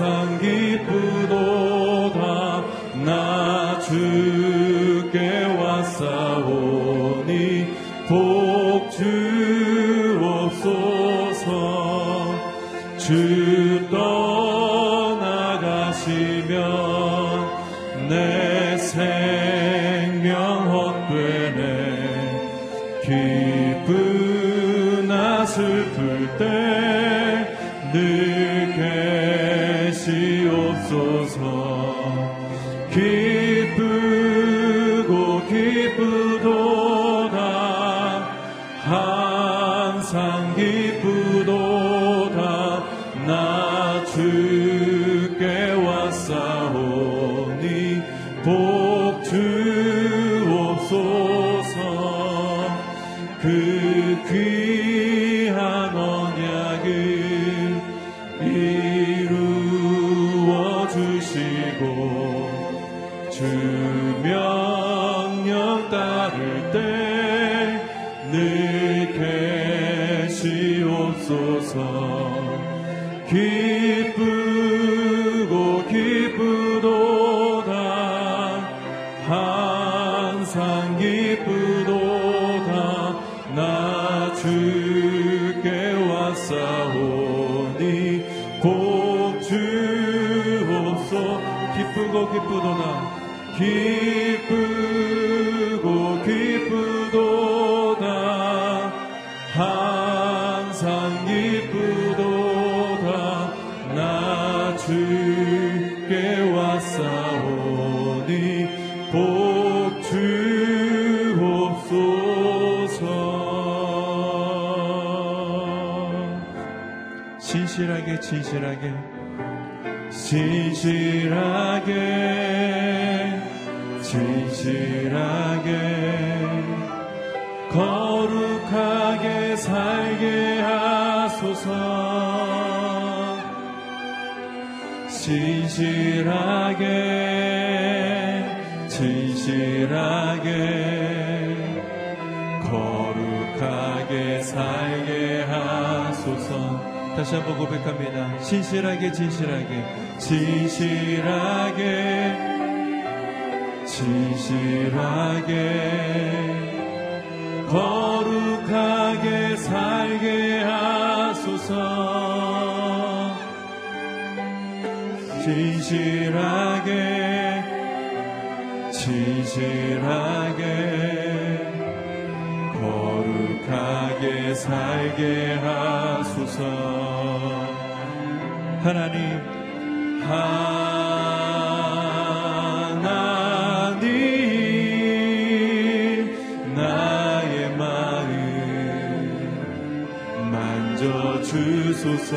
항상 기쁘도다. 나 주 항상 기쁘도다. 나 주께 왔사오니 복 주옵소. 기쁘고 기쁘도다. 기 진실하게 진 다시 한번 고백합니다. 진실하게 진실하게 진실하게 진실하게 거룩하게 살게 하소서 진실하게 진실하게 거룩하게 살게 하소서. 하나님 하나님 나의 마음 만져 주소서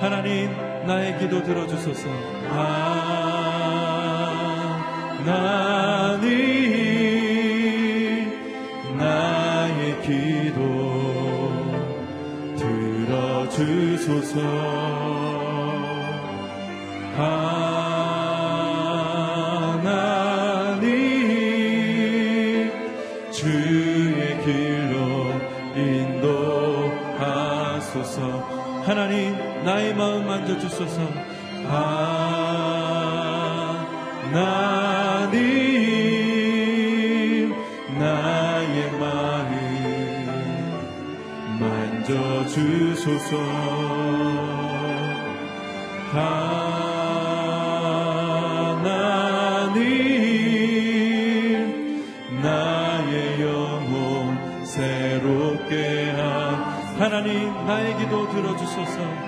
하나님 나의 기도 들어주소서. 하나님 나의 기도 들어주소서 만져주소서. 하나님 나의 마음 만져주소서. 하나님 나의 영혼 새롭게 하 하나님 나의 기도 들어주소서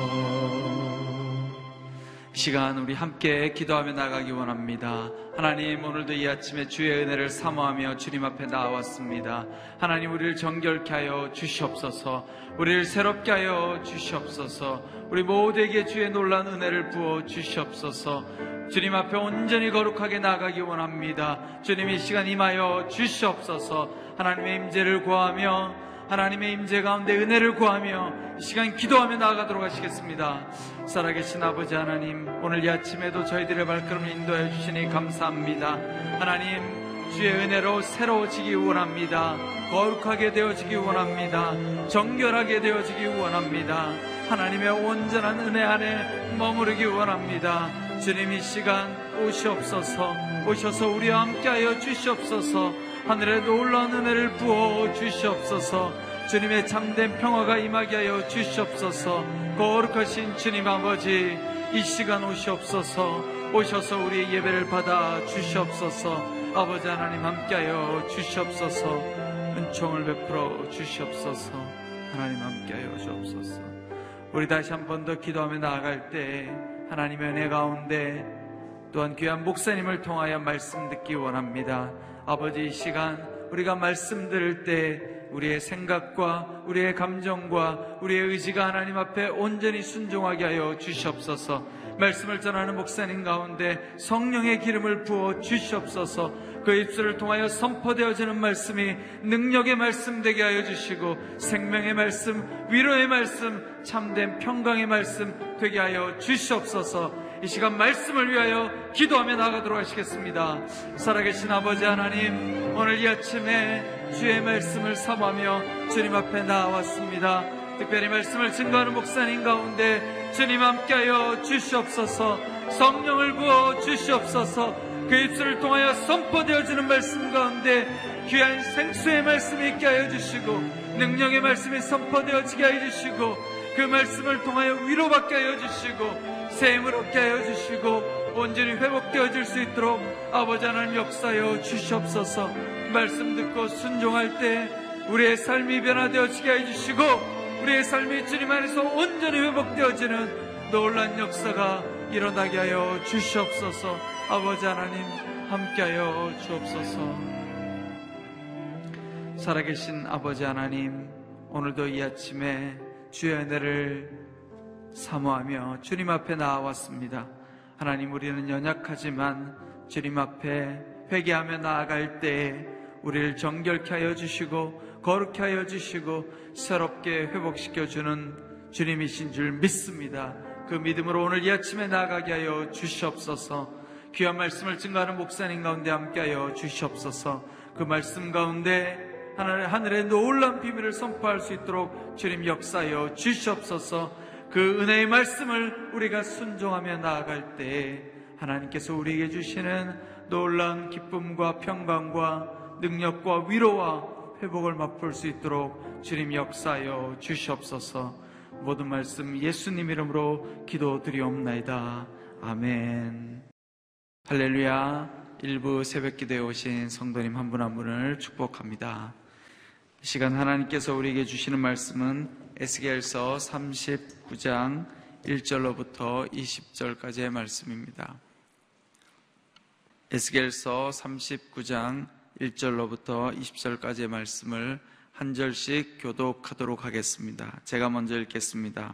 시간 우리 함께 기도하며 나가기 원합니다. 하나님 오늘도 이 아침에 주의 은혜를 사모하며 주님 앞에 나왔습니다. 하나님 우리를 정결케 하여 주시옵소서. 우리를 새롭게 하여 주시옵소서. 우리 모두에게 주의 놀란 은혜를 부어 주시옵소서. 주님 앞에 온전히 거룩하게 나가기 원합니다. 주님 이 시간 임하여 주시옵소서. 하나님의 임재를 구하며 하나님의 임재 가운데 은혜를 구하며 이 시간 기도하며 나아가도록 하시겠습니다. 살아계신 아버지 하나님, 오늘 이 아침에도 저희들의 발걸음을 인도해 주시니 감사합니다. 하나님, 주의 은혜로 새로워지기 원합니다. 거룩하게 되어지기 원합니다. 정결하게 되어지기 원합니다. 하나님의 온전한 은혜 안에 머무르기 원합니다. 주님 이 시간 오시옵소서, 오셔서 우리와 함께하여 주시옵소서, 하늘의 놀라운 은혜를 부어 주시옵소서. 주님의 참된 평화가 임하게 하여 주시옵소서. 거룩하신 주님 아버지 이 시간 오시옵소서. 오셔서 우리의 예배를 받아 주시옵소서. 아버지 하나님 함께하여 주시옵소서. 은총을 베풀어 주시옵소서. 하나님 함께하여 주옵소서. 우리 다시 한 번 더 기도하며 나아갈 때 하나님의 은혜 가운데 또한 귀한 목사님을 통하여 말씀 듣기 원합니다. 아버지 이 시간 우리가 말씀 들을 때 우리의 생각과 우리의 감정과 우리의 의지가 하나님 앞에 온전히 순종하게 하여 주시옵소서. 말씀을 전하는 목사님 가운데 성령의 기름을 부어 주시옵소서. 그 입술을 통하여 선포되어지는 말씀이 능력의 말씀 되게 하여 주시고 생명의 말씀, 위로의 말씀, 참된 평강의 말씀 되게 하여 주시옵소서. 이 시간 말씀을 위하여 기도하며 나가도록 하시겠습니다. 살아계신 아버지 하나님, 오늘 이 아침에 주의 말씀을 사모하며 주님 앞에 나왔습니다. 특별히 말씀을 증거하는 목사님 가운데 주님 함께하여 주시옵소서 성령을 부어 주시옵소서 그 입술을 통하여 선포되어지는 말씀 가운데 귀한 생수의 말씀이 있게 하여 주시고 능력의 말씀이 선포되어지게 하여 주시고 그 말씀을 통하여 위로받게 하여 주시고 세임을 얻게 하여 주시고 온전히 회복되어질 수 있도록 아버지 하나님 역사여 주시옵소서. 말씀 듣고 순종할 때 우리의 삶이 변화되어지게 하여 주시고 우리의 삶이 주님 안에서 온전히 회복되어지는 놀란 역사가 일어나게 하여 주시옵소서. 아버지 하나님 함께하여 주옵소서. 살아계신 아버지 하나님 오늘도 이 아침에 주의 은혜를 사모하며 주님 앞에 나왔습니다 하나님 우리는 연약하지만 주님 앞에 회개하며 나아갈 때 우리를 정결케 하여 주시고 거룩케 하여 주시고 새롭게 회복시켜 주는 주님이신 줄 믿습니다. 그 믿음으로 오늘 이 아침에 나가게 하여 주시옵소서. 귀한 말씀을 증거하는 목사님 가운데 함께하여 주시옵소서. 그 말씀 가운데 하늘의 놀란 비밀을 선포할 수 있도록 주님 역사하여 주시옵소서. 그 은혜의 말씀을 우리가 순종하며 나아갈 때 하나님께서 우리에게 주시는 놀라운 기쁨과 평강과 능력과 위로와 회복을 맛볼 수 있도록 주님 역사하여 주시옵소서 모든 말씀 예수님 이름으로 기도드리옵나이다. 아멘. 할렐루야. 일부 새벽 기도에 오신 성도님 한 분한 분을 축복합니다. 이 시간 하나님께서 우리에게 주시는 말씀은 에스겔서 39장 1절로부터 20절까지의 말씀입니다. 에스겔서 39장 1절로부터 20절까지의 말씀을 한 절씩 교독하도록 하겠습니다. 제가 먼저 읽겠습니다.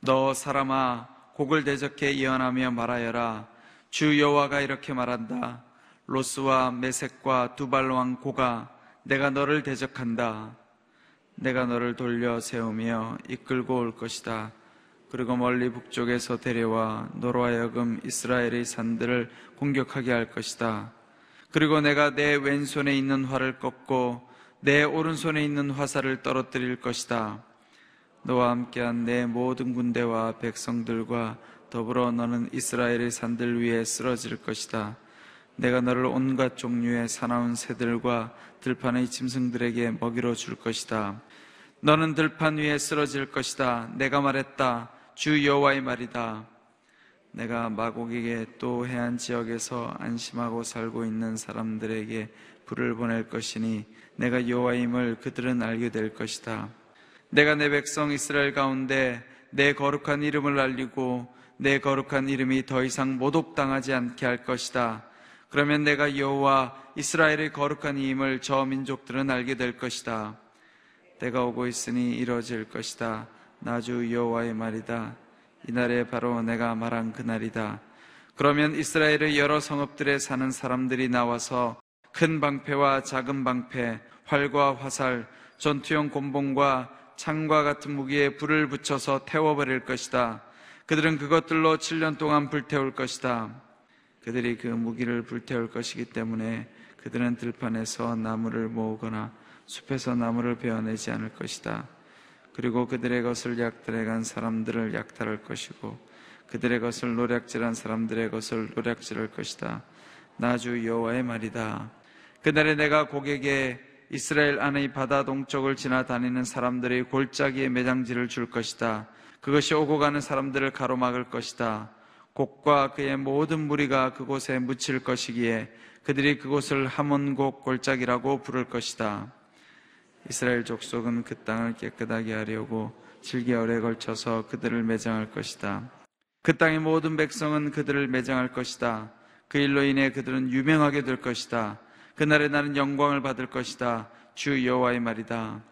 너 사람아 곡을 대적해 예언하며 말하여라 주 여호와가 이렇게 말한다 로스와 메색과 두발 왕 고가 내가 너를 대적한다 내가 너를 돌려 세우며 이끌고 올 것이다 그리고 멀리 북쪽에서 데려와 너로 하여금 이스라엘의 산들을 공격하게 할 것이다 그리고 내가 내 왼손에 있는 활을 꺾고 내 오른손에 있는 화살을 떨어뜨릴 것이다 너와 함께한 내 모든 군대와 백성들과 더불어 너는 이스라엘의 산들 위에 쓰러질 것이다. 내가 너를 온갖 종류의 사나운 새들과 들판의 짐승들에게 먹이로 줄 것이다. 너는 들판 위에 쓰러질 것이다. 내가 말했다. 주 여호와의 말이다. 내가 마곡에게 또 해안 지역에서 안심하고 살고 있는 사람들에게 불을 보낼 것이니 내가 여호와임을 그들은 알게 될 것이다. 내가 내 백성 이스라엘 가운데 내 거룩한 이름을 알리고 내 거룩한 이름이 더 이상 모독당하지 않게 할 것이다. 그러면 내가 여호와 이스라엘의 거룩한 이임을 저 민족들은 알게 될 것이다. 때가 오고 있으니 이뤄질 것이다. 나주 여호와의 말이다. 이날에 바로 내가 말한 그날이다. 그러면 이스라엘의 여러 성읍들에 사는 사람들이 나와서 큰 방패와 작은 방패, 활과 화살, 전투용 곤봉과 창과 같은 무기에 불을 붙여서 태워버릴 것이다. 그들은 그것들로 7년 동안 불태울 것이다. 그들이 그 무기를 불태울 것이기 때문에 그들은 들판에서 나무를 모으거나 숲에서 나무를 베어내지 않을 것이다. 그리고 그들의 것을 약탈해간 사람들을 약탈할 것이고 그들의 것을 노략질한 사람들의 것을 노략질할 것이다. 나주 여호와의 말이다. 그날에 내가 고객에 이스라엘 안의 바다 동쪽을 지나다니는 사람들의 골짜기에 매장지를 줄 것이다. 그것이 오고 가는 사람들을 가로막을 것이다. 곡과 그의 모든 무리가 그곳에 묻힐 것이기에 그들이 그곳을 하몬곡 골짜기라고 부를 것이다. 이스라엘 족속은 그 땅을 깨끗하게 하려고 7개월에 걸쳐서 그들을 매장할 것이다. 그 땅의 모든 백성은 그들을 매장할 것이다. 그 일로 인해 그들은 유명하게 될 것이다. 그날에 나는 영광을 받을 것이다. 주 여호와의 말이다.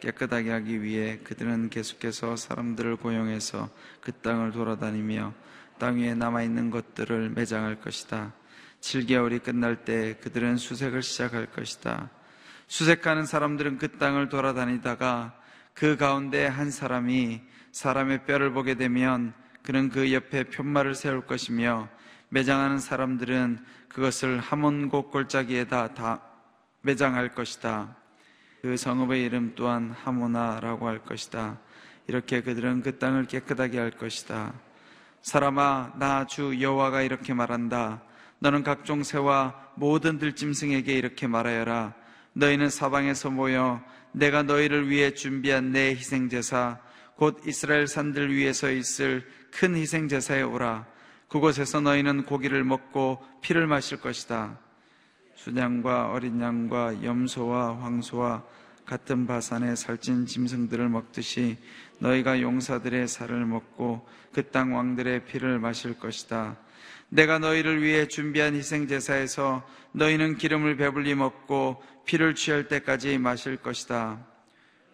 깨끗하게 하기 위해 그들은 계속해서 사람들을 고용해서 그 땅을 돌아다니며 땅 위에 남아있는 것들을 매장할 것이다. 7개월이 끝날 때 그들은 수색을 시작할 것이다. 수색하는 사람들은 그 땅을 돌아다니다가 그 가운데 한 사람이 사람의 뼈를 보게 되면 그는 그 옆에 편말을 세울 것이며 매장하는 사람들은 그것을 하몬곡 골짜기에다 다 매장할 것이다. 그 성읍의 이름 또한 하모나라고 할 것이다. 이렇게 그들은 그 땅을 깨끗하게 할 것이다. 사람아, 나 주 여호와가 이렇게 말한다. 너는 각종 새와 모든 들짐승에게 이렇게 말하여라. 너희는 사방에서 모여 내가 너희를 위해 준비한 내 희생제사, 곧 이스라엘 산들 위에서 있을 큰 희생제사에 오라. 그곳에서 너희는 고기를 먹고 피를 마실 것이다. 순양과 어린 양과 염소와 황소와 같은 바산에 살찐 짐승들을 먹듯이 너희가 용사들의 살을 먹고 그 땅 왕들의 피를 마실 것이다. 내가 너희를 위해 준비한 희생제사에서 너희는 기름을 배불리 먹고 피를 취할 때까지 마실 것이다.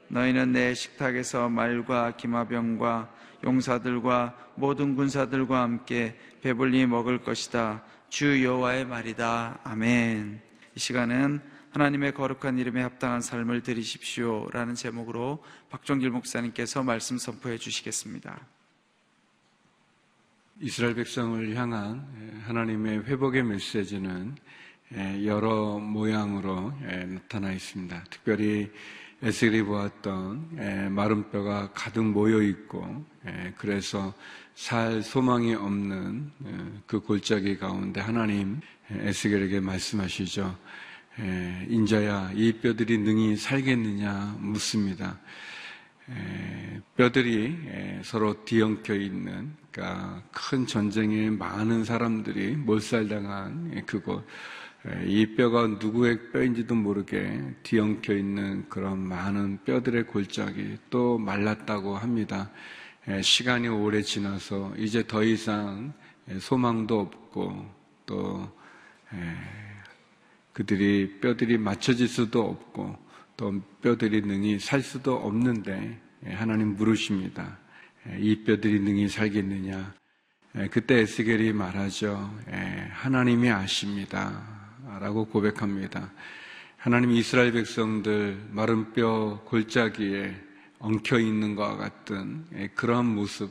너희는 내 식탁에서 말과 기마병과 용사들과 모든 군사들과 함께 배불리 먹을 것이다. 주 여호와의 말이다. 아멘. 이 시간은 하나님의 거룩한 이름에 합당한 삶을 드리십시오. 라는 제목으로 박종길 목사님께서 말씀 선포해 주시겠습니다. 이스라엘 백성을 향한 하나님의 회복의 메시지는 여러 모양으로 나타나 있습니다. 특별히 에스겔이 보았던 마른 뼈가 가득 모여 있고 그래서 살 소망이 없는 그 골짜기 가운데 하나님 에스겔에게 말씀하시죠. 에, 인자야 이 뼈들이 능히 살겠느냐 묻습니다. 에, 뼈들이 에, 서로 뒤엉켜 있는 그러니까 큰 전쟁에 많은 사람들이 몰살당한 에, 그곳 에, 이 뼈가 누구의 뼈인지도 모르게 뒤엉켜 있는 그런 많은 뼈들의 골짜기 또 말랐다고 합니다. 에, 시간이 오래 지나서 이제 더 이상 에, 소망도 없고 또 에, 그들이 뼈들이 맞춰질 수도 없고 또 뼈들이 능히 살 수도 없는데 예, 하나님 물으십니다. 예, 이 뼈들이 능히 살겠느냐? 예, 그때 에스겔이 말하죠. 하나님이 아십니다. 라고 고백합니다. 하나님 이스라엘 백성들 마른 뼈 골짜기에 엉켜 있는 것과 같은 그러한 모습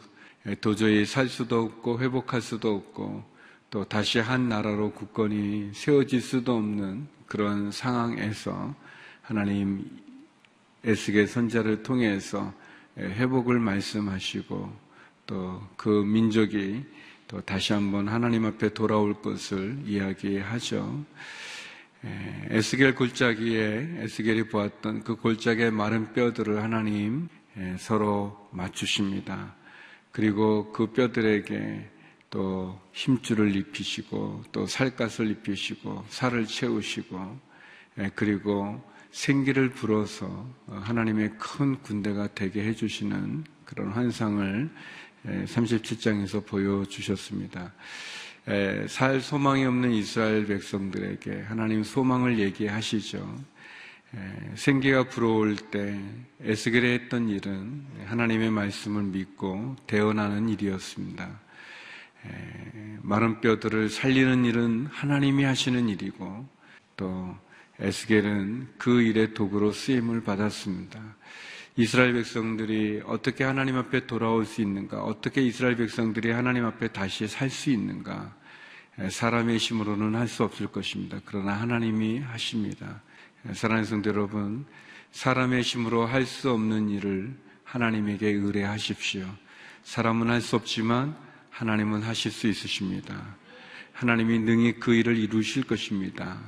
도저히 살 수도 없고 회복할 수도 없고 또 다시 한 나라로 국권이 세워질 수도 없는 그런 상황에서 하나님 에스겔 선자를 통해서 회복을 말씀하시고 또 그 민족이 또 다시 한번 하나님 앞에 돌아올 것을 이야기하죠. 에스겔 골짜기에 에스겔이 보았던 그 골짜기의 마른 뼈들을 하나님 서로 맞추십니다. 그리고 그 뼈들에게 또 힘줄을 입히시고 또 살갗을 입히시고 살을 채우시고 그리고 생기를 불어서 하나님의 큰 군대가 되게 해주시는 그런 환상을 37장에서 보여주셨습니다. 살 소망이 없는 이스라엘 백성들에게 하나님 소망을 얘기하시죠. 생기가 불어올 때 에스겔에 했던 일은 하나님의 말씀을 믿고 대언하는 일이었습니다. 마른 뼈들을 살리는 일은 하나님이 하시는 일이고 또 에스겔은 그 일의 도구로 쓰임을 받았습니다. 이스라엘 백성들이 어떻게 하나님 앞에 돌아올 수 있는가? 어떻게 이스라엘 백성들이 하나님 앞에 다시 살 수 있는가? 사람의 힘으로는 할 수 없을 것입니다. 그러나 하나님이 하십니다. 사랑하는 성도 여러분, 사람의 힘으로 할 수 없는 일을 하나님에게 의뢰하십시오. 사람은 할 수 없지만 하나님은 하실 수 있으십니다. 하나님이 능히 그 일을 이루실 것입니다.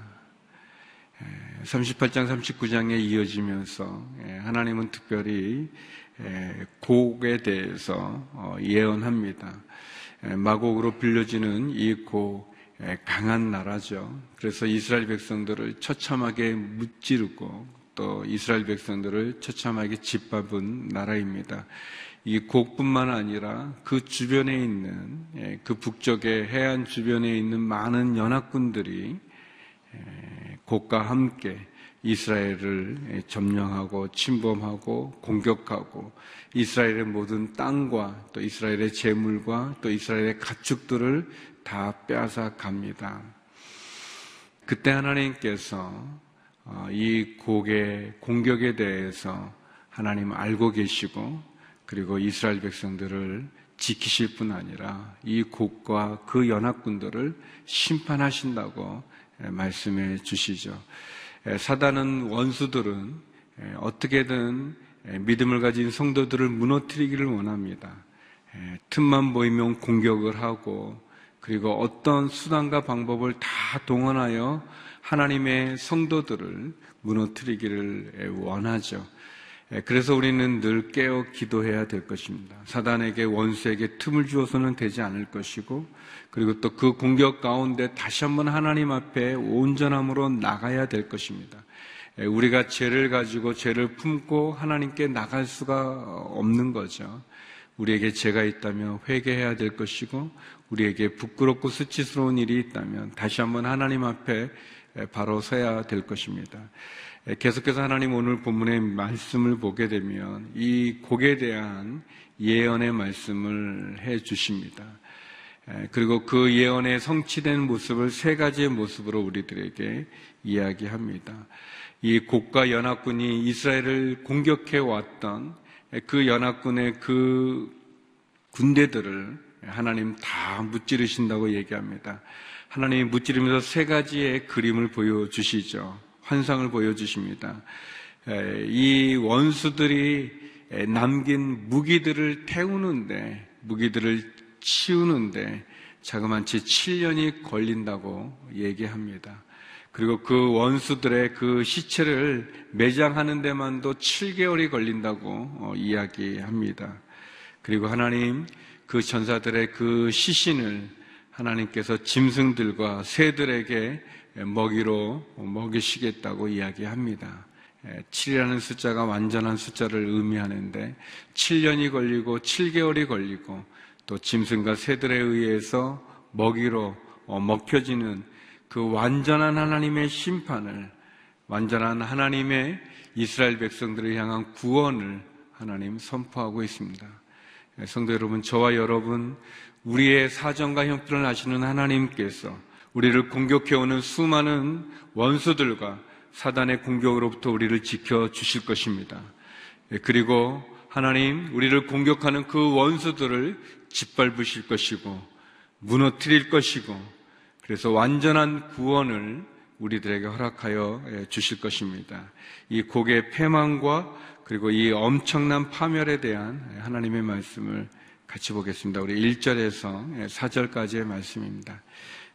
38장, 39장에 이어지면서 하나님은 특별히 곡에 대해서 어, 예언합니다. 마곡으로 빌려지는 이 곡, 강한 나라죠. 그래서 이스라엘 백성들을 처참하게 무찌르고 또 이스라엘 백성들을 처참하게 짓밟은 나라입니다. 이 곡뿐만 아니라 그 주변에 있는 그 북쪽의 해안 주변에 있는 많은 연합군들이 곡과 함께 이스라엘을 점령하고 침범하고 공격하고 이스라엘의 모든 땅과 또 이스라엘의 재물과 또 이스라엘의 가축들을 다 빼앗아 갑니다. 그때 하나님께서 어, 이 곡의 공격에 대해서 하나님 알고 계시고 그리고 이스라엘 백성들을 지키실 뿐 아니라 이 곡과 그 연합군들을 심판하신다고 예, 말씀해 주시죠. 예, 사단은 원수들은 예, 어떻게든 믿음을 가진 성도들을 무너뜨리기를 원합니다. 틈만 보이면 공격을 하고 그리고 어떤 수단과 방법을 다 동원하여 하나님의 성도들을 무너뜨리기를 원하죠. 예, 그래서 우리는 늘 깨어 기도해야 될 것입니다. 사단에게 원수에게 틈을 주어서는 되지 않을 것이고 그리고 또 그 공격 가운데 다시 한번 하나님 앞에 온전함으로 나가야 될 것입니다. 예, 우리가 죄를 가지고 죄를 품고 하나님께 나갈 수가 없는 거죠. 우리에게 죄가 있다면 회개해야 될 것이고 우리에게 부끄럽고 수치스러운 일이 있다면 다시 한번 하나님 앞에 바로 서야 될 것입니다. 계속해서 하나님 오늘 본문의 말씀을 보게 되면 이 곡에 대한 예언의 말씀을 해 주십니다. 그리고 그 예언의 성취된 모습을 세 가지의 모습으로 우리들에게 이야기합니다. 이 곡과 연합군이 이스라엘을 공격해 왔던 그 연합군의 그 군대들을 하나님 다 무찌르신다고 얘기합니다. 하나님이 무찌르면서 세 가지의 그림을 보여주시죠. 환상을 보여주십니다. 이 원수들이 남긴 무기들을 태우는데, 무기들을 치우는데 자그만치 7년이 걸린다고 얘기합니다. 그리고 그 원수들의 그 시체를 매장하는 데만도 7개월이 걸린다고 어, 이야기합니다. 그리고 하나님 그 전사들의 그 시신을 하나님께서 짐승들과 새들에게 먹이로 먹이시겠다고 이야기합니다. 7이라는 숫자가 완전한 숫자를 의미하는데 7년이 걸리고 7개월이 걸리고 또 짐승과 새들에 의해서 먹이로 어, 먹혀지는 그 완전한 하나님의 심판을 완전한 하나님의 이스라엘 백성들을 향한 구원을 하나님 선포하고 있습니다. 성도 여러분, 저와 여러분, 우리의 사정과 형편을 아시는 하나님께서 우리를 공격해오는 수많은 원수들과 사단의 공격으로부터 우리를 지켜 주실 것입니다. 그리고 하나님, 우리를 공격하는 그 원수들을 짓밟으실 것이고, 무너뜨릴 것이고, 그래서 완전한 구원을 우리들에게 허락하여 주실 것입니다. 이 곡의 패망과 그리고 이 엄청난 파멸에 대한 하나님의 말씀을 같이 보겠습니다. 우리 1절에서 4절까지의 말씀입니다.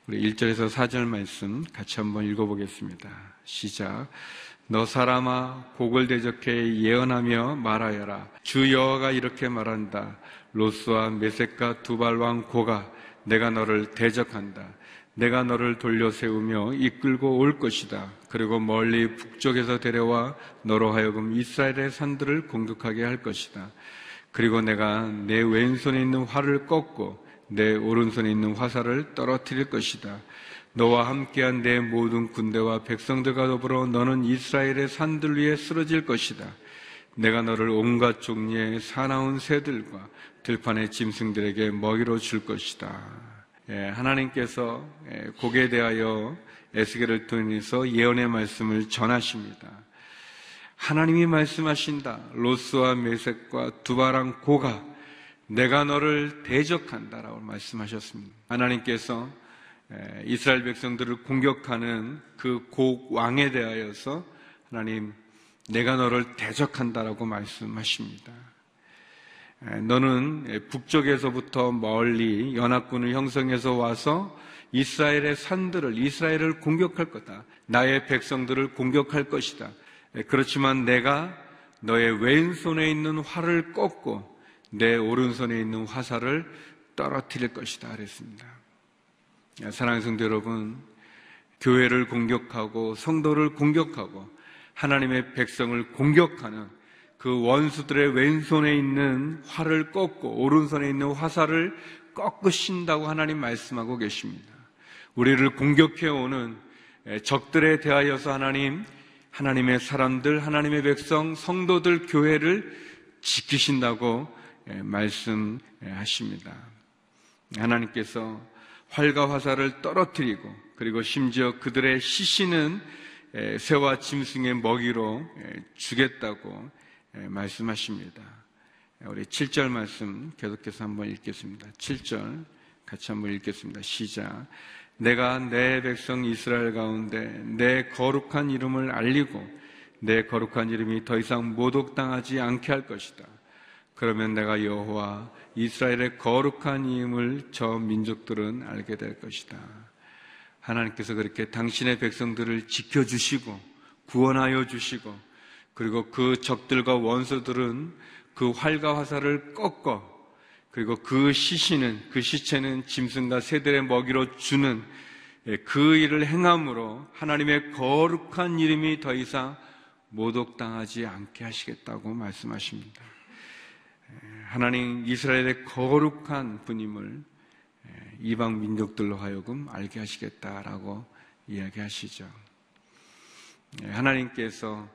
우리 1절에서 4절 말씀 같이 한번 읽어보겠습니다. 시작. 너 사람아 곡을 대적해 예언하며 말하여라. 주 여호와가 이렇게 말한다. 로스와 메섹과 두발 왕 고가 내가 너를 대적한다. 내가 너를 돌려 세우며 이끌고 올 것이다. 그리고 멀리 북쪽에서 데려와 너로 하여금 이스라엘의 산들을 공격하게 할 것이다. 그리고 내가 내 왼손에 있는 활을 꺾고 내 오른손에 있는 화살을 떨어뜨릴 것이다. 너와 함께한 내 모든 군대와 백성들과 더불어 너는 이스라엘의 산들 위에 쓰러질 것이다. 내가 너를 온갖 종류의 사나운 새들과 들판의 짐승들에게 먹이로 줄 것이다. 예, 하나님께서 예, 곡에 대하여 에스겔을 통해서 예언의 말씀을 전하십니다. 하나님이 말씀하신다. 로스와 메색과 두바랑 고가 내가 너를 대적한다라고 말씀하셨습니다. 하나님께서 예, 이스라엘 백성들을 공격하는 그곡 왕에 대하여서 하나님 내가 너를 대적한다라고 말씀하십니다. 너는 북쪽에서부터 멀리 연합군을 형성해서 와서 이스라엘의 산들을, 이스라엘을 공격할 거다. 나의 백성들을 공격할 것이다. 그렇지만 내가 너의 왼손에 있는 활을 꺾고 내 오른손에 있는 화살을 떨어뜨릴 것이다. 그랬습니다. 사랑하는 성도 여러분, 교회를 공격하고 성도를 공격하고 하나님의 백성을 공격하는 그 원수들의 왼손에 있는 활을 꺾고 오른손에 있는 화살을 꺾으신다고 하나님 말씀하고 계십니다. 우리를 공격해 오는 적들에 대하여서 하나님, 하나님의 사람들, 하나님의 백성, 성도들, 교회를 지키신다고 말씀하십니다. 하나님께서 활과 화살을 떨어뜨리고 그리고 심지어 그들의 시신은 새와 짐승의 먹이로 주겠다고 예, 말씀하십니다. 우리 7절 말씀 계속해서 한번 읽겠습니다. 7절 같이 한번 읽겠습니다. 시작. 내가 내 백성 이스라엘 가운데 내 거룩한 이름을 알리고 내 거룩한 이름이 더 이상 모독당하지 않게 할 것이다. 그러면 내가 여호와 이스라엘의 거룩한 이름을 저 민족들은 알게 될 것이다. 하나님께서 그렇게 당신의 백성들을 지켜주시고 구원하여 주시고 그리고 그 적들과 원수들은 그 활과 화살을 꺾어 그리고 그 시신은 그 시체는 짐승과 새들의 먹이로 주는 예, 그 일을 행함으로 하나님의 거룩한 이름이 더 이상 모독당하지 않게 하시겠다고 말씀하십니다. 예, 하나님 이스라엘의 거룩한 분임을 예, 이방 민족들로 하여금 알게 하시겠다라고 이야기하시죠. 하나님께서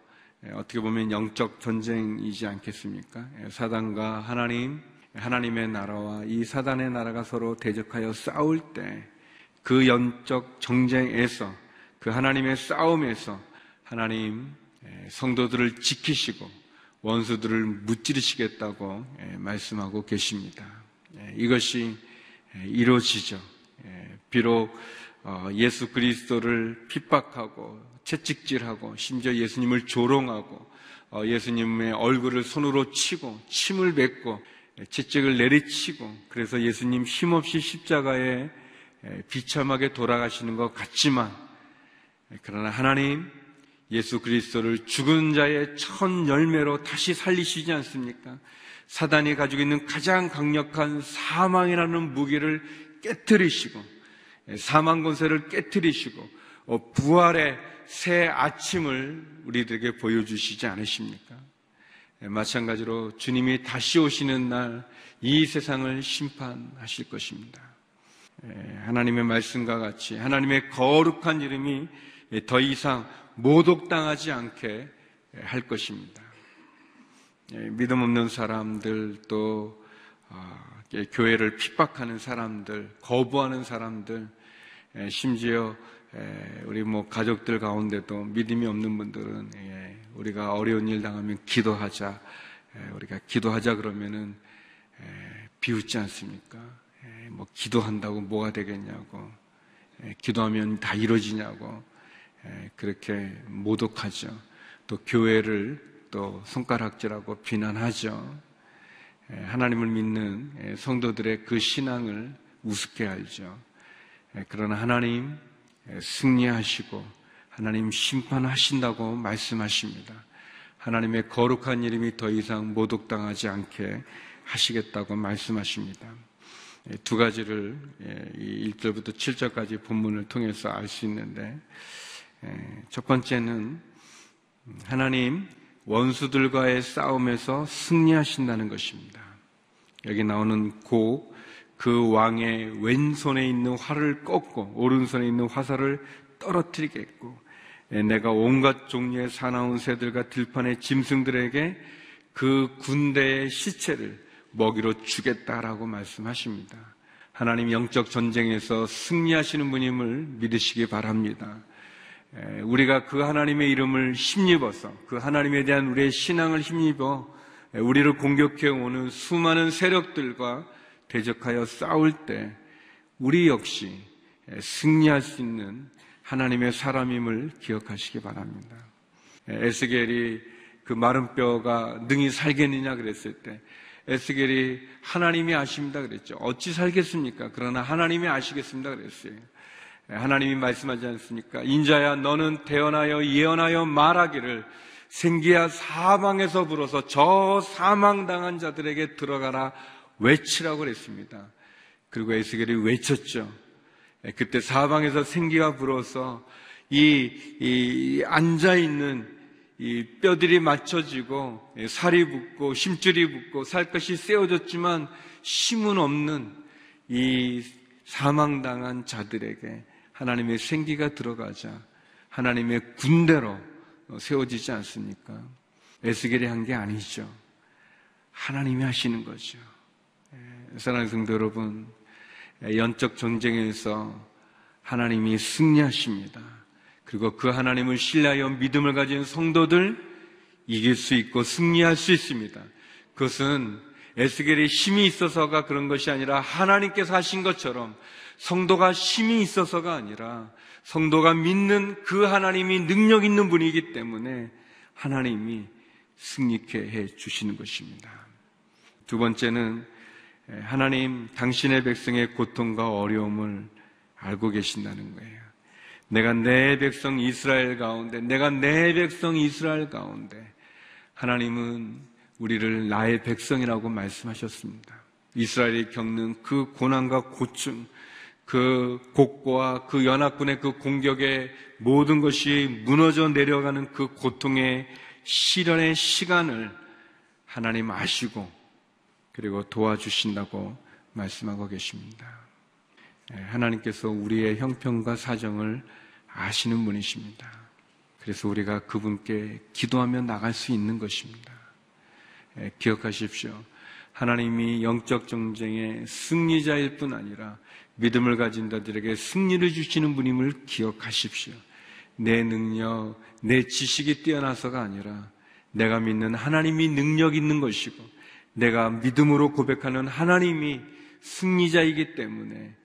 예, 어떻게 보면 영적 전쟁이지 않겠습니까? 예, 사단과 하나님, 하나님의 나라와 이 사단의 나라가 서로 대적하여 싸울 때 그 영적 전쟁에서 그 하나님의 싸움에서 하나님 예, 성도들을 지키시고 원수들을 무찌르시겠다고 말씀하고 계십니다. 이것이 이루어지죠. 비록 어, 예수 그리스도를 핍박하고 채찍질하고 심지어 예수님을 조롱하고 어, 예수님의 얼굴을 손으로 치고 침을 뱉고 채찍을 내리치고 그래서 예수님 힘없이 십자가에 비참하게 돌아가시는 것 같지만 그러나 하나님 예수 그리스도를 죽은 자의 첫 열매로 다시 살리시지 않습니까? 사단이 가지고 있는 가장 강력한 사망이라는 무기를 깨뜨리시고 사망 권세를 깨뜨리시고 어, 부활의 새 아침을 우리들에게 보여주시지 않으십니까? 마찬가지로 주님이 다시 오시는 날 이 세상을 심판하실 것입니다. 하나님의 말씀과 같이 하나님의 거룩한 이름이 더 이상 모독당하지 않게 할 것입니다. 믿음 없는 사람들 또 아, 교회를 핍박하는 사람들, 거부하는 사람들, 심지어 우리 뭐 가족들 가운데도 믿음이 없는 분들은 우리가 어려운 일 당하면 기도하자, 우리가 기도하자 그러면은 비웃지 않습니까? 뭐 기도한다고 뭐가 되겠냐고, 기도하면 다 이루어지냐고 그렇게 모독하죠. 또 교회를 또 손가락질하고 비난하죠. 하나님을 믿는 성도들의 그 신앙을 우습게 알죠. 그러나 하나님 승리하시고 하나님 심판하신다고 말씀하십니다. 하나님의 거룩한 이름이 더 이상 모독당하지 않게 하시겠다고 말씀하십니다. 두 가지를 1절부터 7절까지 본문을 통해서 알 수 있는데 첫 번째는 하나님 원수들과의 싸움에서 승리하신다는 것입니다. 여기 나오는 고, 그 왕의 왼손에 있는 활을 꺾고 오른손에 있는 화살을 떨어뜨리겠고 내가 온갖 종류의 사나운 새들과 들판의 짐승들에게 그 군대의 시체를 먹이로 주겠다라고 말씀하십니다. 하나님 영적 전쟁에서 승리하시는 분임을 믿으시기 바랍니다. 우리가 그 하나님의 이름을 힘입어서 그 하나님에 대한 우리의 신앙을 힘입어 우리를 공격해 오는 수많은 세력들과 대적하여 싸울 때 우리 역시 승리할 수 있는 하나님의 사람임을 기억하시기 바랍니다. 에스겔이 그 마른 뼈가 능히 살겠느냐 그랬을 때 에스겔이 하나님이 아십니다 그랬죠. 어찌 살겠습니까? 그러나 하나님이 아시겠습니다 그랬어요. 하나님이 말씀하지 않습니까? 인자야 너는 태어나여 예언하여 말하기를 생기야 사망에서 불어서 저 사망당한 자들에게 들어가라 외치라고 그랬습니다. 그리고 에스겔이 외쳤죠. 그때 사방에서 생기가 불어서 이, 이 앉아있는 이 뼈들이 맞춰지고 살이 붙고 심줄이 붙고 살것이 세워졌지만 힘은 없는 이 사망당한 자들에게 하나님의 생기가 들어가자 하나님의 군대로 세워지지 않습니까? 에스겔이 한 게 아니죠. 하나님이 하시는 거죠. 예, 사랑하는 성도 여러분, 연적 전쟁에서 하나님이 승리하십니다. 그리고 그 하나님을 신뢰하여 믿음을 가진 성도들 이길 수 있고 승리할 수 있습니다. 그것은 에스겔의 힘이 있어서가 그런 것이 아니라 하나님께서 하신 것처럼 성도가 힘이 있어서가 아니라 성도가 믿는 그 하나님이 능력 있는 분이기 때문에 하나님이 승리케 해 주시는 것입니다. 두 번째는 하나님 당신의 백성의 고통과 어려움을 알고 계신다는 거예요. 내가 내 백성 이스라엘 가운데, 내가 내 백성 이스라엘 가운데, 하나님은 우리를 나의 백성이라고 말씀하셨습니다. 이스라엘이 겪는 그 고난과 고충, 그 곡과 그 연합군의 그 공격에 모든 것이 무너져 내려가는 그 고통의 시련의 시간을 하나님 아시고 그리고 도와주신다고 말씀하고 계십니다. 예, 하나님께서 우리의 형편과 사정을 아시는 분이십니다. 그래서 우리가 그분께 기도하며 나갈 수 있는 것입니다. 예, 기억하십시오. 하나님이 영적 정쟁의 승리자일 뿐 아니라 믿음을 가진 자들에게 승리를 주시는 분임을 기억하십시오. 내 능력, 내 지식이 뛰어나서가 아니라 내가 믿는 하나님이 능력 있는 것이고 내가 믿음으로 고백하는 하나님이 승리자이기 때문에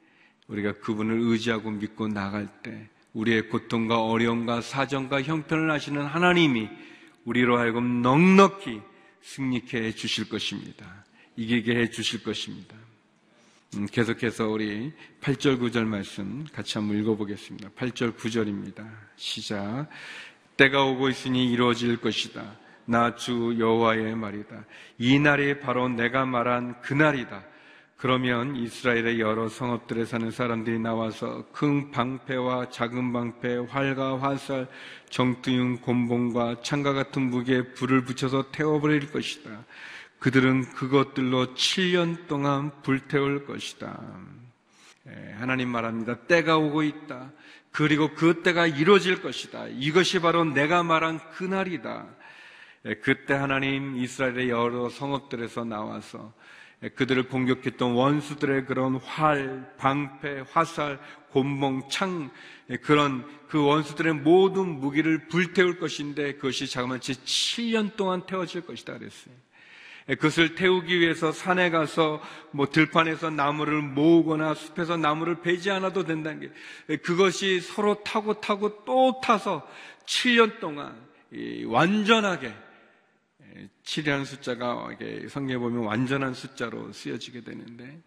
우리가 그분을 의지하고 믿고 나갈 때 우리의 고통과 어려움과 사정과 형편을 아시는 하나님이 우리로 하여금 넉넉히 승리케 해 주실 것입니다. 이기게 해 주실 것입니다. 음, 계속해서 우리 8절 9절 말씀 같이 한번 읽어보겠습니다. 8절 9절입니다. 시작. 때가 오고 있으니 이루어질 것이다. 나 주 여호와의 말이다. 이 날이 바로 내가 말한 그 날이다. 그러면 이스라엘의 여러 성읍들에 사는 사람들이 나와서 큰 방패와 작은 방패, 활과 화살, 정투용 곤봉과 창과 같은 무게에 불을 붙여서 태워버릴 것이다. 그들은 그것들로 7년 동안 불태울 것이다. 예, 하나님 말합니다. 때가 오고 있다. 그리고 그 때가 이루어질 것이다. 이것이 바로 내가 말한 그날이다. 예, 그때 하나님 이스라엘의 여러 성읍들에서 나와서 예, 그들을 공격했던 원수들의 그런 활, 방패, 화살, 곤봉, 창 그런 그 원수들의 모든 무기를 불태울 것인데 그것이 자그마치 7년 동안 태워질 것이다 그랬어요. 그것을 태우기 위해서 산에 가서 뭐 들판에서 나무를 모으거나 숲에서 나무를 베지 않아도 된다는 게 그것이 서로 타고 타고 또 타서 7년 동안 완전하게 7이라는 숫자가 성경에 보면 완전한 숫자로 쓰여지게 되는데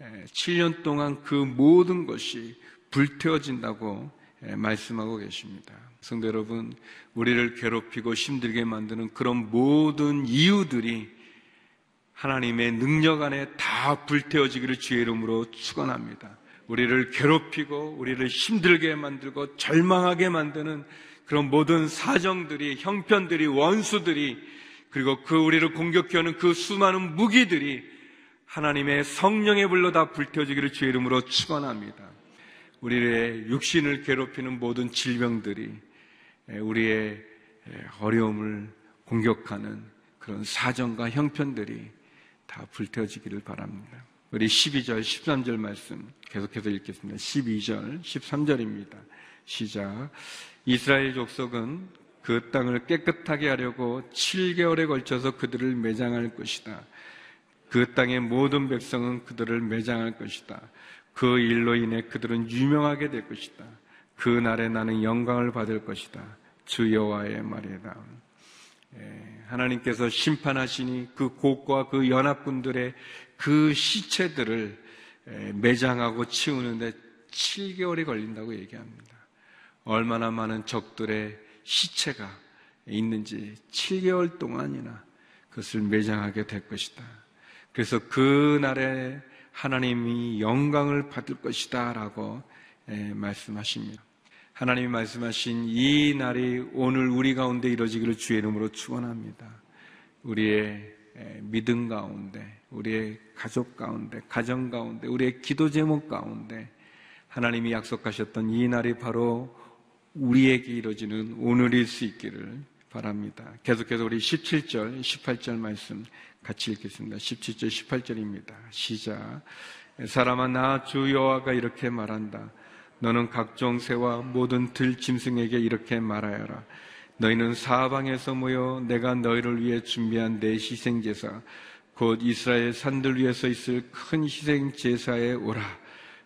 7년 동안 그 모든 것이 불태워진다고 말씀하고 계십니다. 성도 여러분, 우리를 괴롭히고 힘들게 만드는 그런 모든 이유들이 하나님의 능력 안에 다 불태워지기를 주의 이름으로 축원합니다. 우리를 괴롭히고 우리를 힘들게 만들고 절망하게 만드는 그런 모든 사정들이 형편들이 원수들이 그리고 그 우리를 공격해오는 그 수많은 무기들이 하나님의 성령의 불로 다 불태워지기를 주의 이름으로 축원합니다. 우리의 육신을 괴롭히는 모든 질병들이 우리의 어려움을 공격하는 그런 사정과 형편들이 다 불태워지기를 바랍니다. 우리 12절, 13절 말씀 계속해서 읽겠습니다. 12절, 13절입니다. 시작. 이스라엘 족속은 그 땅을 깨끗하게 하려고 7개월에 걸쳐서 그들을 매장할 것이다. 그 땅의 모든 백성은 그들을 매장할 것이다. 그 일로 인해 그들은 유명하게 될 것이다. 그 날에 나는 영광을 받을 것이다. 주 여호와의 말이다. 예, 하나님께서 심판하시니 그 곡과 그 연합군들의 그 시체들을 예, 매장하고 치우는데 7개월이 걸린다고 얘기합니다. 얼마나 많은 적들의 시체가 있는지 7개월 동안이나 그것을 매장하게 될 것이다. 그래서 그 날에 하나님이 영광을 받을 것이다 라고 예, 말씀하십니다. 하나님이 말씀하신 이 날이 오늘 우리 가운데 이루어지기를 주의 이름으로 축원합니다. 우리의 믿음 가운데, 우리의 가족 가운데, 가정 가운데, 우리의 기도 제목 가운데 하나님이 약속하셨던 이 날이 바로 우리에게 이루어지는 오늘일 수 있기를 바랍니다. 계속해서 우리 17절, 18절 말씀 같이 읽겠습니다. 17절, 18절입니다. 시작. 사람아 나 주 여호와가 이렇게 말한다. 너는 각종 새와 모든 들 짐승에게 이렇게 말하여라. 너희는 사방에서 모여 내가 너희를 위해 준비한 내 희생 제사 곧 이스라엘 산들 위에서 있을 큰 희생 제사에 오라.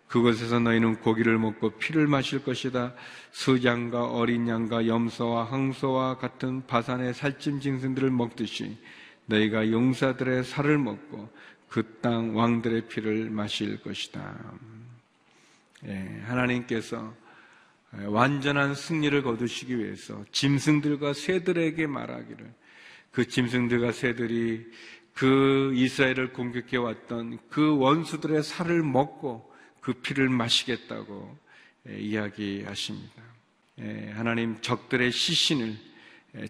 그곳에서 너희는 고기를 먹고 피를 마실 것이다. 수양과 어린 양과 염소와 항소와 같은 바산의 살찜 짐승들을 먹듯이 너희가 용사들의 살을 먹고 그 땅 왕들의 피를 마실 것이다. 예, 하나님께서 완전한 승리를 거두시기 위해서 짐승들과 새들에게 말하기를 그 짐승들과 새들이 그 이스라엘을 공격해 왔던 그 원수들의 살을 먹고 그 피를 마시겠다고 예, 이야기하십니다. 예, 하나님 적들의 시신을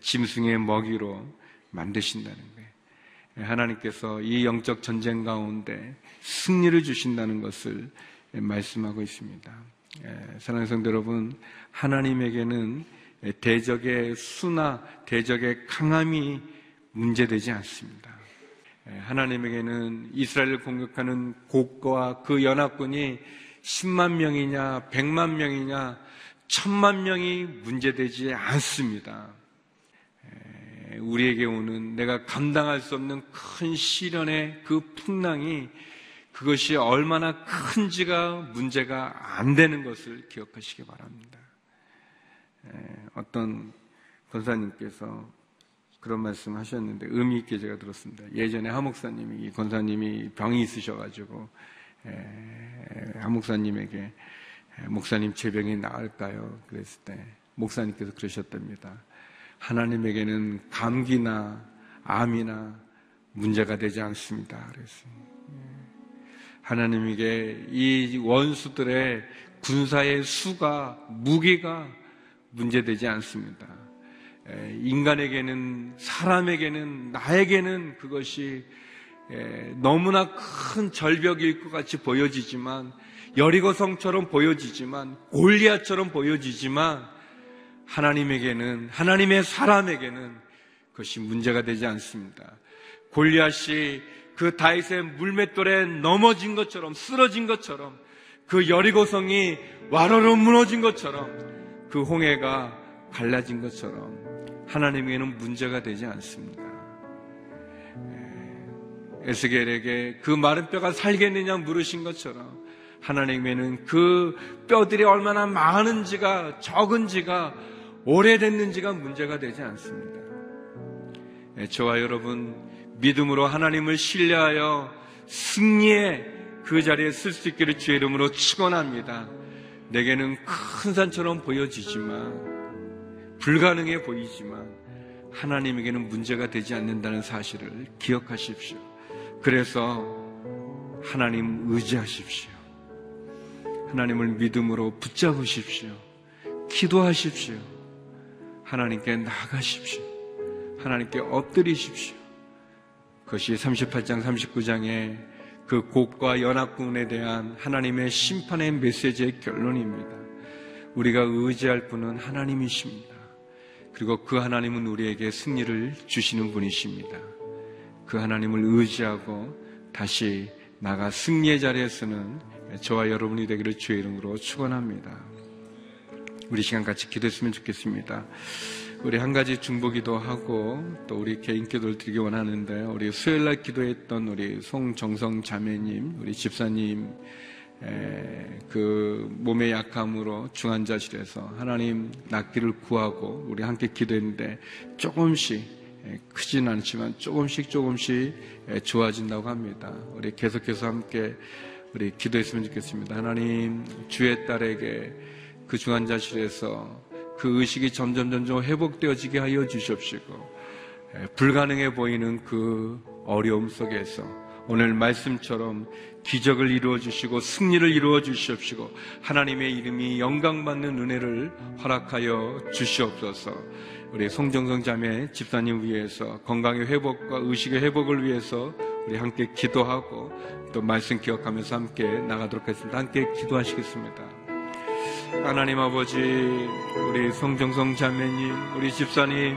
짐승의 먹이로 만드신다는 거예요. 하나님께서 이 영적 전쟁 가운데 승리를 주신다는 것을 말씀하고 있습니다. 예, 사랑하는 성도 여러분, 하나님에게는 대적의 수나 대적의 강함이 문제되지 않습니다. 예, 하나님에게는 이스라엘을 공격하는 곡과 그 연합군이 10만 명이냐, 100만 명이냐, 1000만 명이 문제되지 않습니다. 예, 우리에게 오는 내가 감당할 수 없는 큰 시련의 그 풍랑이 그것이 얼마나 큰지가 문제가 안 되는 것을 기억하시기 바랍니다. 어떤 권사님께서 그런 말씀 하셨는데 의미 있게 제가 들었습니다. 예전에 하목사님이 이 권사님이 병이 있으셔가지고 에, 한 목사님에게 에, 목사님 제 병이 나을까요? 그랬을 때 목사님께서 그러셨답니다. 하나님에게는 감기나 암이나 문제가 되지 않습니다. 그랬어요. 하나님에게 이 원수들의 군사의 수가 무기가 문제되지 않습니다. 인간에게는 사람에게는 나에게는 그것이 너무나 큰 절벽일 것 같이 보여지지만 여리고성처럼 보여지지만 골리앗처럼 보여지지만 하나님에게는 하나님의 사람에게는 그것이 문제가 되지 않습니다. 골리앗이 그 다윗의 물맷돌에 넘어진 것처럼 쓰러진 것처럼 그 여리고성이 와로로 무너진 것처럼 그 홍해가 갈라진 것처럼 하나님에게는 문제가 되지 않습니다. 에스겔에게 그 마른 뼈가 살겠느냐 물으신 것처럼 하나님에게는 그 뼈들이 얼마나 많은지가 적은지가 오래됐는지가 문제가 되지 않습니다. 저와 여러분 믿음으로 하나님을 신뢰하여 승리의 그 자리에 쓸 수 있기를 주의 이름으로 축원합니다. 내게는 큰 산처럼 보여지지만 불가능해 보이지만 하나님에게는 문제가 되지 않는다는 사실을 기억하십시오. 그래서 하나님 의지하십시오. 하나님을 믿음으로 붙잡으십시오. 기도하십시오. 하나님께 나가십시오. 하나님께 엎드리십시오. 그것이 38장, 39장의 그 곡과 연합군에 대한 하나님의 심판의 메시지의 결론입니다. 우리가 의지할 분은 하나님이십니다. 그리고 그 하나님은 우리에게 승리를 주시는 분이십니다. 그 하나님을 의지하고 다시 나가 승리의 자리에 서는 저와 여러분이 되기를 주의 이름으로 축원합니다. 우리 시간 같이 기도했으면 좋겠습니다. 우리 한 가지 중보기도 하고 또 우리 개인 기도를 드리기 원하는데 우리 수요일 날 기도했던 우리 송정성 자매님, 우리 집사님 그 몸의 약함으로 중환자실에서 하나님 낫기를 구하고 우리 함께 기도했는데 조금씩 크진 않지만 조금씩 조금씩 좋아진다고 합니다. 우리 계속해서 함께 우리 기도했으면 좋겠습니다. 하나님 주의 딸에게 그 중환자실에서 그 의식이 점점 점점 회복되어지게 하여 주십시고 불가능해 보이는 그 어려움 속에서 오늘 말씀처럼 기적을 이루어 주시고 승리를 이루어 주시옵시고 하나님의 이름이 영광받는 은혜를 허락하여 주시옵소서. 우리 송정성 자매 집사님 위해서 건강의 회복과 의식의 회복을 위해서 우리 함께 기도하고 또 말씀 기억하면서 함께 나가도록 하겠습니다. 함께 기도하시겠습니다. 하나님 아버지, 우리 성정성 자매님, 우리 집사님,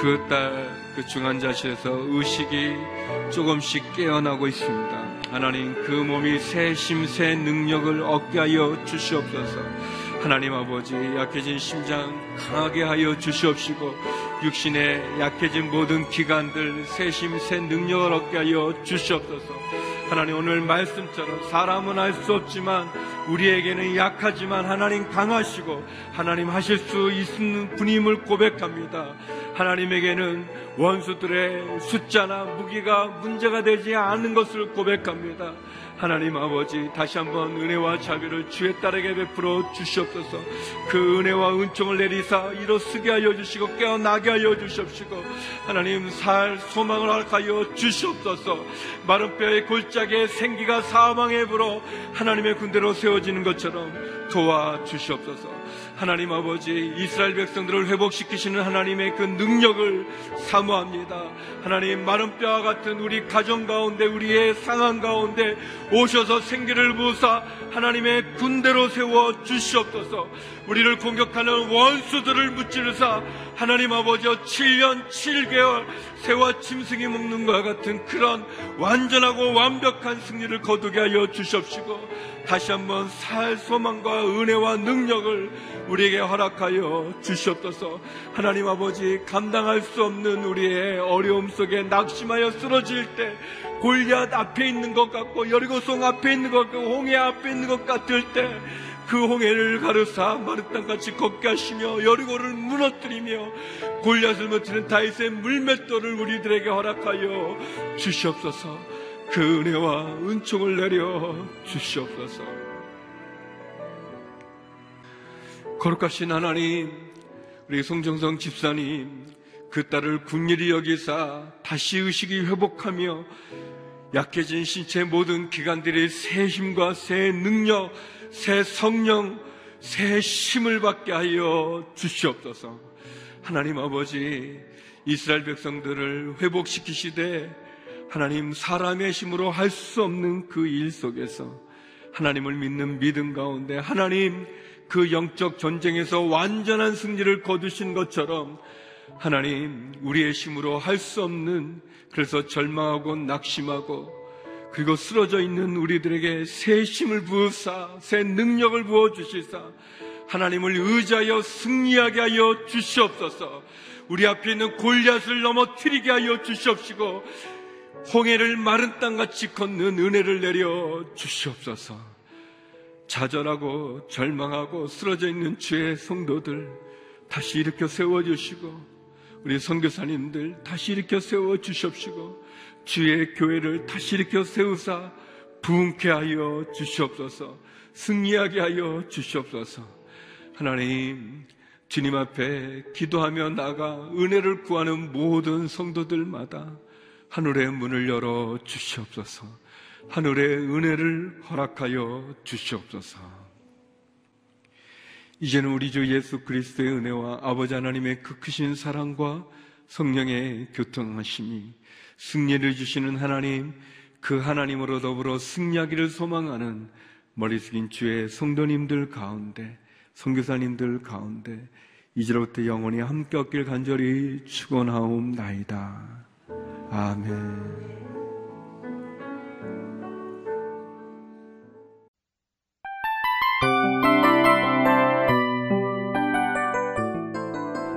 그 딸, 그 중환자실에서 의식이 조금씩 깨어나고 있습니다. 하나님, 그 몸이 새 심, 새 능력을 얻게 하여 주시옵소서. 하나님 아버지, 약해진 심장 강하게 하여 주시옵시고, 육신에 약해진 모든 기관들 새 심, 새 능력을 얻게 하여 주시옵소서. 하나님 오늘 말씀처럼 사람은 알 수 없지만 우리에게는 약하지만 하나님 강하시고 하나님 하실 수 있는 분임을 고백합니다. 하나님에게는 원수들의 숫자나 무기가 문제가 되지 않는 것을 고백합니다. 하나님 아버지 다시 한번 은혜와 자비를 주의 딸에게 베풀어 주시옵소서. 그 은혜와 은총을 내리사 일어서게 하여 주시고 깨어나게 하여 주시옵시고 하나님 살 소망을 허락하여 주시옵소서. 마른 뼈의 골짜기에 생기가 사망에 불어 하나님의 군대로 세워지는 것처럼 도와 주시옵소서 하나님 아버지 이스라엘 백성들을 회복시키시는 하나님의 그 능력을 사모합니다. 하나님 마른 뼈와 같은 우리 가정 가운데 우리의 상황 가운데 오셔서 생기를 부사 하나님의 군대로 세워 주시옵소서. 우리를 공격하는 원수들을 무찌르사 하나님 아버지여 7년 7개월 새와 짐승이 먹는 것과 같은 그런 완전하고 완벽한 승리를 거두게 하여 주십시고 다시 한번 살 소망과 은혜와 능력을 우리에게 허락하여 주시옵소서. 하나님 아버지 감당할 수 없는 우리의 어려움 속에 낙심하여 쓰러질 때 골리앗 앞에 있는 것 같고 여리고성 앞에 있는 것 같고 홍해 앞에 있는 것 같을 때 그 홍해를 가르사 마른 땅같이 걷게 하시며 여리고를 무너뜨리며 골리앗을 무너뜨리는 다윗의 물맷돌을 우리들에게 허락하여 주시옵소서 그 은혜와 은총을 내려 주시옵소서. 거룩하신 하나님, 우리 송정성 집사님, 그 딸을 군일이 여기사 다시 의식이 회복하며 약해진 신체 모든 기관들이 새 힘과 새 능력, 새 성령, 새 힘을 받게 하여 주시옵소서. 하나님 아버지, 이스라엘 백성들을 회복시키시되 하나님 사람의 힘으로 할 수 없는 그 일 속에서 하나님을 믿는 믿음 가운데 하나님 그 영적 전쟁에서 완전한 승리를 거두신 것처럼 하나님 우리의 힘으로 할 수 없는 그래서 절망하고 낙심하고 그리고 쓰러져 있는 우리들에게 새 힘을 부으사 새 능력을 부어 주시사 하나님을 의지하여 승리하게 하여 주시옵소서. 우리 앞에 있는 골리앗을 넘어뜨리게 하여 주시옵시고 홍해를 마른 땅같이 걷는 은혜를 내려 주시옵소서. 좌절하고 절망하고 쓰러져 있는 주의 성도들 다시 일으켜 세워 주시고 우리 선교사님들 다시 일으켜 세워 주시옵시고 주의 교회를 다시 일으켜 세우사 부흥케 하여 주시옵소서. 승리하게 하여 주시옵소서. 하나님 주님 앞에 기도하며 나가 은혜를 구하는 모든 성도들마다 하늘의 문을 열어 주시옵소서. 하늘의 은혜를 허락하여 주시옵소서. 이제는 우리 주 예수 그리스도의 은혜와 아버지 하나님의 그 크신 사랑과 성령의 교통하심이 승리를 주시는 하나님, 그 하나님으로 더불어 승리하기를 소망하는 머리 숙인 주의 성도님들 가운데, 성교사님들 가운데 이제로부터 영원히 함께 얻길 간절히 축원하옵나이다. 아멘.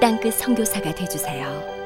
땅끝 선교사가 되주세요.